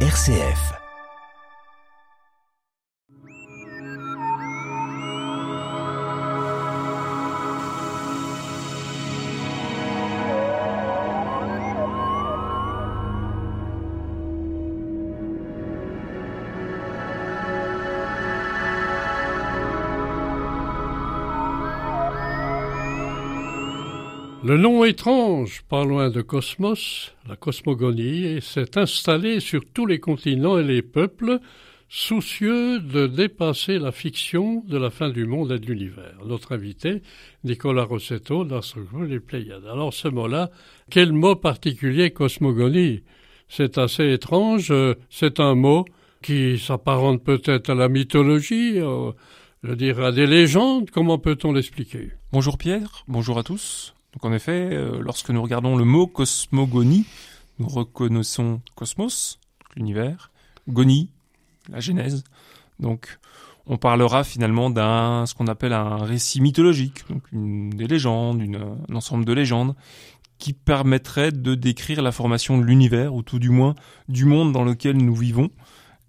RCF. Le nom étrange, pas loin de cosmos, la cosmogonie, s'est installé sur tous les continents et les peuples, soucieux de dépasser la fiction de la fin du monde et de l'univers. Notre invité, Nicolas Rossetto, d'Astrogroup les Pléiades. Alors ce mot-là, quel mot particulier cosmogonie? C'est assez étrange, c'est un mot qui s'apparente peut-être à la mythologie, euh, je dirais à des légendes, comment peut-on l'expliquer? Bonjour Pierre, bonjour à tous. Donc en effet, euh, lorsque nous regardons le mot cosmogonie, nous reconnaissons cosmos, l'univers, gonie, la genèse. Donc on parlera finalement d'un ce qu'on appelle un récit mythologique, donc des légendes, un ensemble de légendes qui permettrait de décrire la formation de l'univers ou tout du moins du monde dans lequel nous vivons.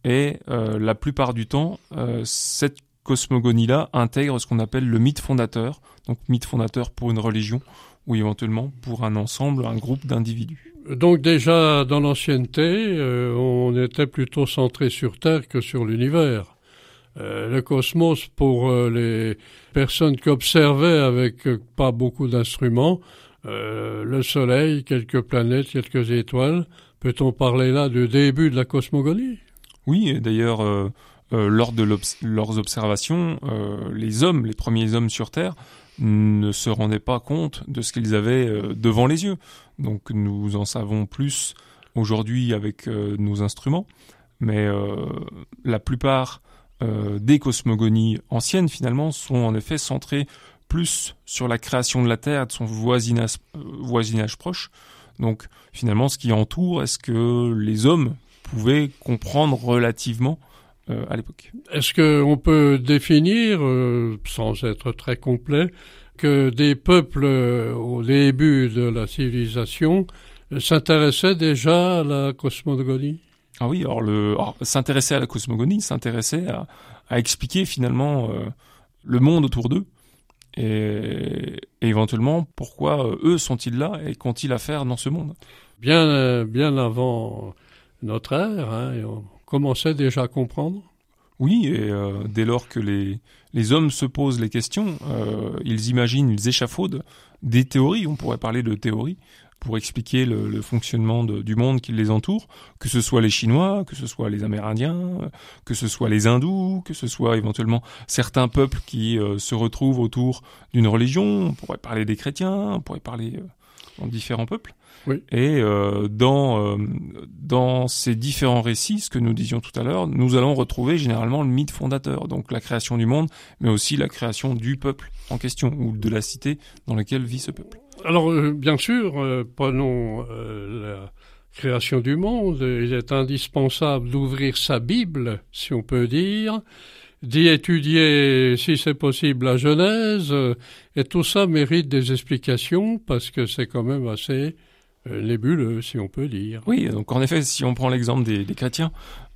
Et euh, la plupart du temps, euh, cette cosmogonie-là intègre ce qu'on appelle le mythe fondateur, donc mythe fondateur pour une religion ou éventuellement pour un ensemble, un groupe d'individus. Donc déjà dans l'ancienneté, euh, on était plutôt centré sur Terre que sur l'univers. Euh, le cosmos, pour euh, les personnes qui observaient avec pas beaucoup d'instruments, le Soleil, quelques planètes, quelques étoiles, peut-on parler là du début de la cosmogonie? Oui, et d'ailleurs, lors de leurs observations, les hommes, les premiers hommes sur Terre, ne se rendaient pas compte de ce qu'ils avaient euh, devant les yeux. Donc nous en savons plus aujourd'hui avec euh, nos instruments, mais euh, la plupart des cosmogonies anciennes finalement sont en effet centrées plus sur la création de la Terre de son voisinage, voisinage proche. Donc finalement ce qui entoure est-ce que les hommes pouvaient comprendre relativement euh, à l'époque. Est-ce qu'on peut définir, euh, sans être très complet, que des peuples euh, au début de la civilisation s'intéressaient déjà à la cosmogonie? Ah oui, alors, le, s'intéresser à la cosmogonie, s'intéresser à, à, expliquer finalement le monde autour d'eux et, éventuellement pourquoi eux sont-ils là et qu'ont-ils à faire dans ce monde? Bien, bien avant notre ère, hein, commençait déjà à comprendre. Oui, et euh, dès lors que les, hommes se posent les questions, euh, ils imaginent, ils échafaudent des théories, on pourrait parler de théories, pour expliquer le, fonctionnement du monde qui les entoure, que ce soit les Chinois, que ce soit les Amérindiens, que ce soit les Hindous, que ce soit éventuellement certains peuples qui euh, se retrouvent autour d'une religion, on pourrait parler des chrétiens, on pourrait parler de différents peuples. Oui. Et euh, dans, euh, dans ces différents récits, ce que nous disions tout à l'heure, nous allons retrouver généralement le mythe fondateur, donc la création du monde, mais aussi la création du peuple en question, ou de la cité dans laquelle vit ce peuple. Alors, euh, bien sûr, prenons la création du monde, il est indispensable d'ouvrir sa Bible, si on peut dire, d'y étudier, si c'est possible, la Genèse, et tout ça mérite des explications, parce que c'est quand même assez nébuleux, si on peut dire. Oui, donc en effet, si on prend l'exemple des, chrétiens,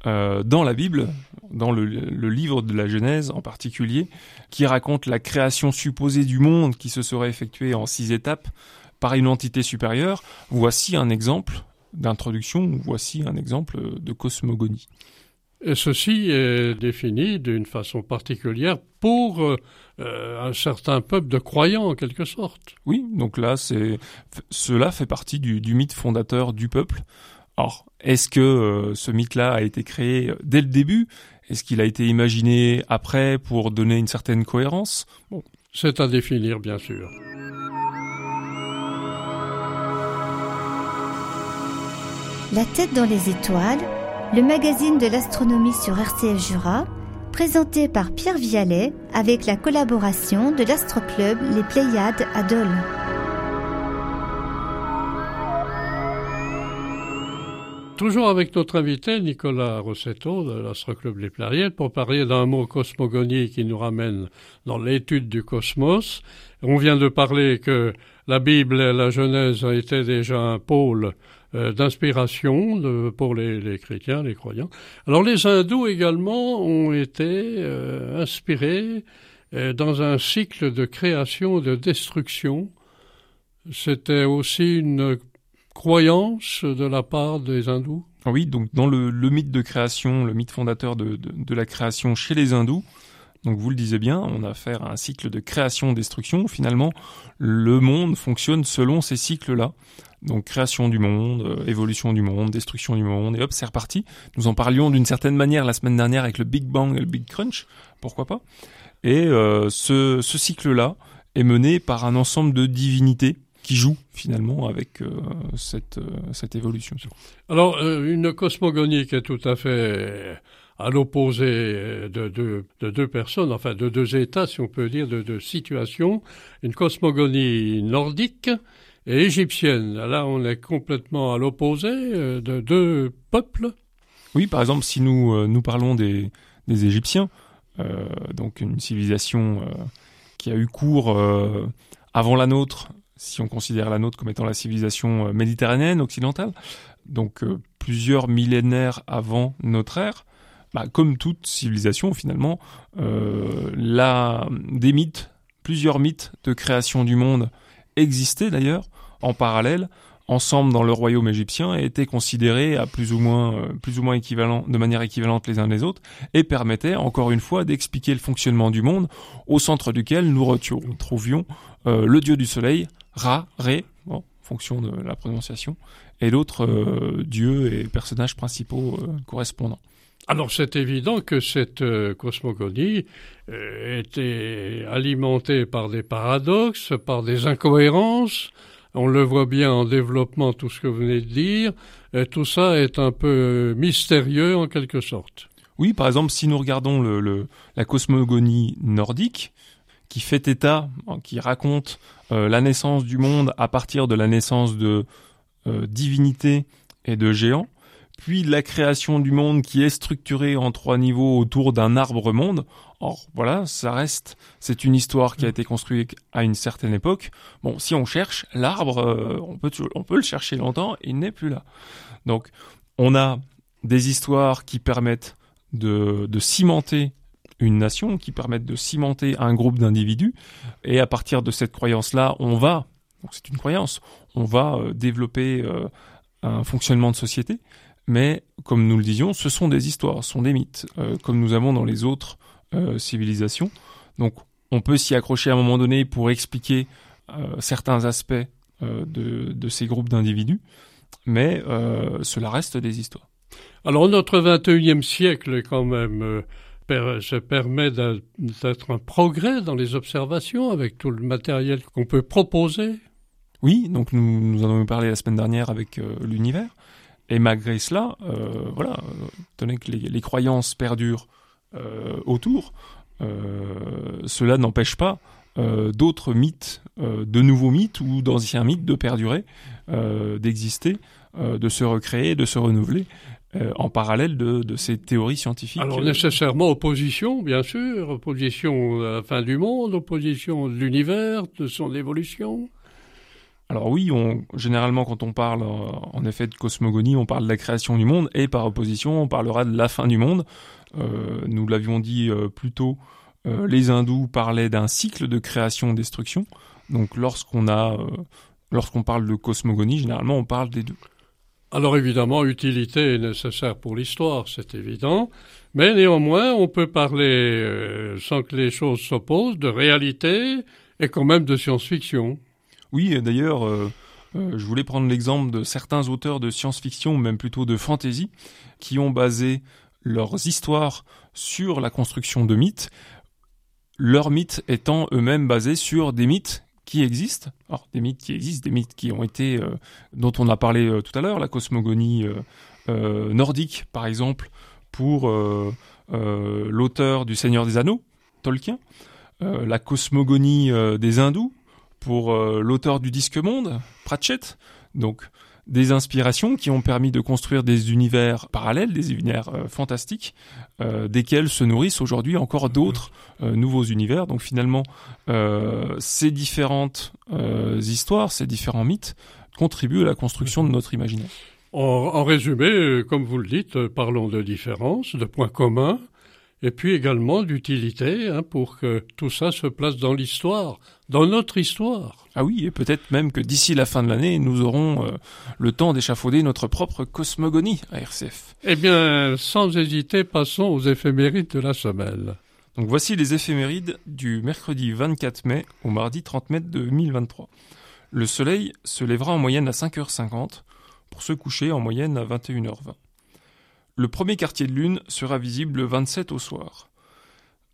euh, dans la Bible, dans le, livre de la Genèse en particulier, qui raconte la création supposée du monde qui se serait effectuée en six étapes par une entité supérieure, voici un exemple d'introduction, voici un exemple de cosmogonie. Et ceci est défini d'une façon particulière pour euh, un certain peuple de croyants, en quelque sorte. Oui, donc là, c'est cela fait partie du, du, mythe fondateur du peuple. Alors, est-ce que euh, ce mythe-là a été créé dès le début? Est-ce qu'il a été imaginé après pour donner une certaine cohérence? Bon, c'est à définir, bien sûr. La tête dans les étoiles le magazine de l'astronomie sur RCF Jura, présenté par Pierre Vialet avec la collaboration de l'astroclub Les Pléiades à Dole. Toujours avec notre invité Nicolas Rossetto de l'Astroclub Les Pléiades pour parler d'un mot cosmogonie qui nous ramène dans l'étude du cosmos. On vient de parler que la Bible et la Genèse étaient déjà un pôle d'inspiration pour les, chrétiens, les croyants. Alors les hindous également ont été inspirés dans un cycle de création de destruction. C'était aussi une croyance de la part des hindous Oui, donc dans le, mythe de création, le mythe fondateur de, de, la création chez les hindous, donc vous le disiez bien, on a affaire à un cycle de création-destruction. Finalement, le monde fonctionne selon ces cycles-là. Donc création du monde, euh, évolution du monde, destruction du monde, et hop, c'est reparti. Nous en parlions d'une certaine manière la semaine dernière avec le Big Bang et le Big Crunch, pourquoi pas? Et euh, ce, ce cycle-là est mené par un ensemble de divinités qui joue finalement avec euh, cette, euh, cette évolution. Alors, euh, une cosmogonie qui est tout à fait à l'opposé de, de, de, deux personnes, enfin de deux états, si on peut dire, de deux situations, une cosmogonie nordique et égyptienne. Là, on est complètement à l'opposé de deux peuples. Oui, par exemple, si nous, nous parlons des, Égyptiens, donc une civilisation qui a eu cours avant la nôtre si on considère la nôtre comme étant la civilisation euh, méditerranéenne occidentale, donc euh, plusieurs millénaires avant notre ère, bah, comme toute civilisation finalement, euh, des mythes, plusieurs mythes de création du monde existaient d'ailleurs en parallèle, ensemble dans le royaume égyptien et étaient considérés à plus ou moins, plus ou moins équivalent, de manière équivalente les uns les autres, et permettaient encore une fois d'expliquer le fonctionnement du monde, au centre duquel nous retrouvions le dieu du soleil, Ra, Ré, fonction de la prononciation, et l'autre euh, dieu et personnages principaux euh, correspondants. Alors c'est évident que cette euh, cosmogonie était alimentée par des paradoxes, par des incohérences. On le voit bien en développement tout ce que vous venez de dire. Et tout ça est un peu mystérieux en quelque sorte. Oui, par exemple, si nous regardons la cosmogonie nordique, qui fait état, qui raconte euh, la naissance du monde à partir de la naissance de euh, divinités et de géants, puis la création du monde qui est structurée en trois niveaux autour d'un arbre monde. Or, voilà, ça reste, c'est une histoire qui a été construite à une certaine époque. Bon, si on cherche l'arbre, euh, on peut on peut le chercher longtemps, il n'est plus là. Donc, on a des histoires qui permettent de, de cimenter une nation, qui permettent de cimenter un groupe d'individus. Et à partir de cette croyance-là, on va, c'est une croyance, on va euh, développer euh, un fonctionnement de société. Mais comme nous le disions, ce sont des histoires, ce sont des mythes, euh, comme nous avons dans les autres civilisations. Donc on peut s'y accrocher à un moment donné pour expliquer certains aspects de, de, ces groupes d'individus, mais cela reste des histoires. Alors notre 21e siècle est quand même se permet d'être un progrès dans les observations avec tout le matériel qu'on peut proposer. Oui, donc nous, nous en avons parlé la semaine dernière avec euh, l'univers. Et malgré cela, euh, voilà, tenez que les, croyances perdurent euh, autour, cela n'empêche pas d'autres mythes, de nouveaux mythes ou d'anciens mythes de perdurer, d'exister, de se recréer, de se renouveler. Euh, en parallèle de, de, ces théories scientifiques. Alors nécessairement opposition, bien sûr, opposition à la fin du monde, opposition de l'univers, de son évolution. Alors oui, on, généralement quand on parle euh, en effet de cosmogonie, on parle de la création du monde et par opposition, on parlera de la fin du monde. Euh, nous l'avions dit euh, plus tôt, les hindous parlaient d'un cycle de création-destruction. Donc lorsqu'on a, lorsqu'on parle de cosmogonie, généralement on parle des deux. Alors évidemment, utilité est nécessaire pour l'histoire, c'est évident, mais néanmoins, on peut parler, sans que les choses s'opposent, de réalité et quand même de science-fiction. Oui, d'ailleurs, euh, euh, je voulais prendre l'exemple de certains auteurs de science-fiction, même plutôt de fantasy, qui ont basé leurs histoires sur la construction de mythes, leurs mythes étant eux-mêmes basés sur des mythes qui existent. Alors des mythes qui existent, des mythes qui ont été, euh, dont on a parlé tout à l'heure, la cosmogonie nordique par exemple, pour l'auteur du Seigneur des Anneaux, Tolkien, la cosmogonie des hindous pour l'auteur du Disque Monde, Pratchett. Donc des inspirations qui ont permis de construire des univers parallèles, des univers euh, fantastiques, euh, desquels se nourrissent aujourd'hui encore d'autres euh, nouveaux univers. Donc finalement, ces différentes histoires, ces différents mythes contribuent à la construction de notre imaginaire. En, résumé, euh, comme vous le dites, euh, parlons de différences, de points communs, et puis également d'utilité hein, pour que tout ça se place dans l'histoire, dans notre histoire. Ah oui, et peut-être même que d'ici la fin de l'année, nous aurons euh, le temps d'échafauder notre propre cosmogonie à RCF. Eh bien, sans hésiter, passons aux éphémérides de la semaine. Donc voici les éphémérides du mercredi 24 mai au mardi 30 mai 2023. Le soleil se lèvera en moyenne à 5h50 pour se coucher en moyenne à 21h20. Le premier quartier de lune sera visible le 27 au soir.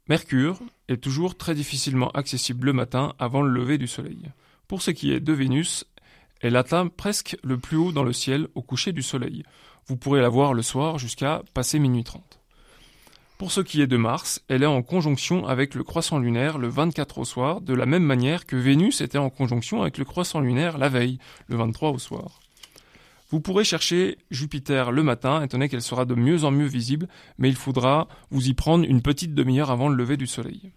Mercure est toujours très difficilement accessible le matin avant le lever du soleil. Pour ce qui est de Vénus, elle atteint presque le plus haut dans le ciel au coucher du soleil. Vous pourrez la voir le soir jusqu'à passer minuit 30. Pour ce qui est de Mars, elle est en conjonction avec le croissant lunaire le 24 au soir, de la même manière que Vénus était en conjonction avec le croissant lunaire la veille, le 23 au soir. Vous pourrez chercher Jupiter le matin, étant qu'elle sera de mieux en mieux visible, mais il faudra vous y prendre une petite demi-heure avant le lever du soleil.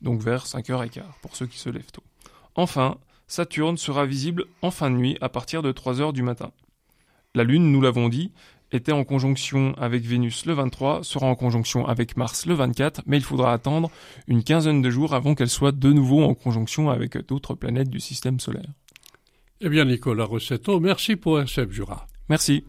Donc vers 5h15, pour ceux qui se lèvent tôt. Enfin, Saturne sera visible en fin de nuit à partir de 3h du matin. La Lune, nous l'avons dit, était en conjonction avec Vénus le 23, sera en conjonction avec Mars le 24, mais il faudra attendre une quinzaine de jours avant qu'elle soit de nouveau en conjonction avec d'autres planètes du système solaire. Eh bien Nicolas Rossetto, merci pour RCF Jura. Merci.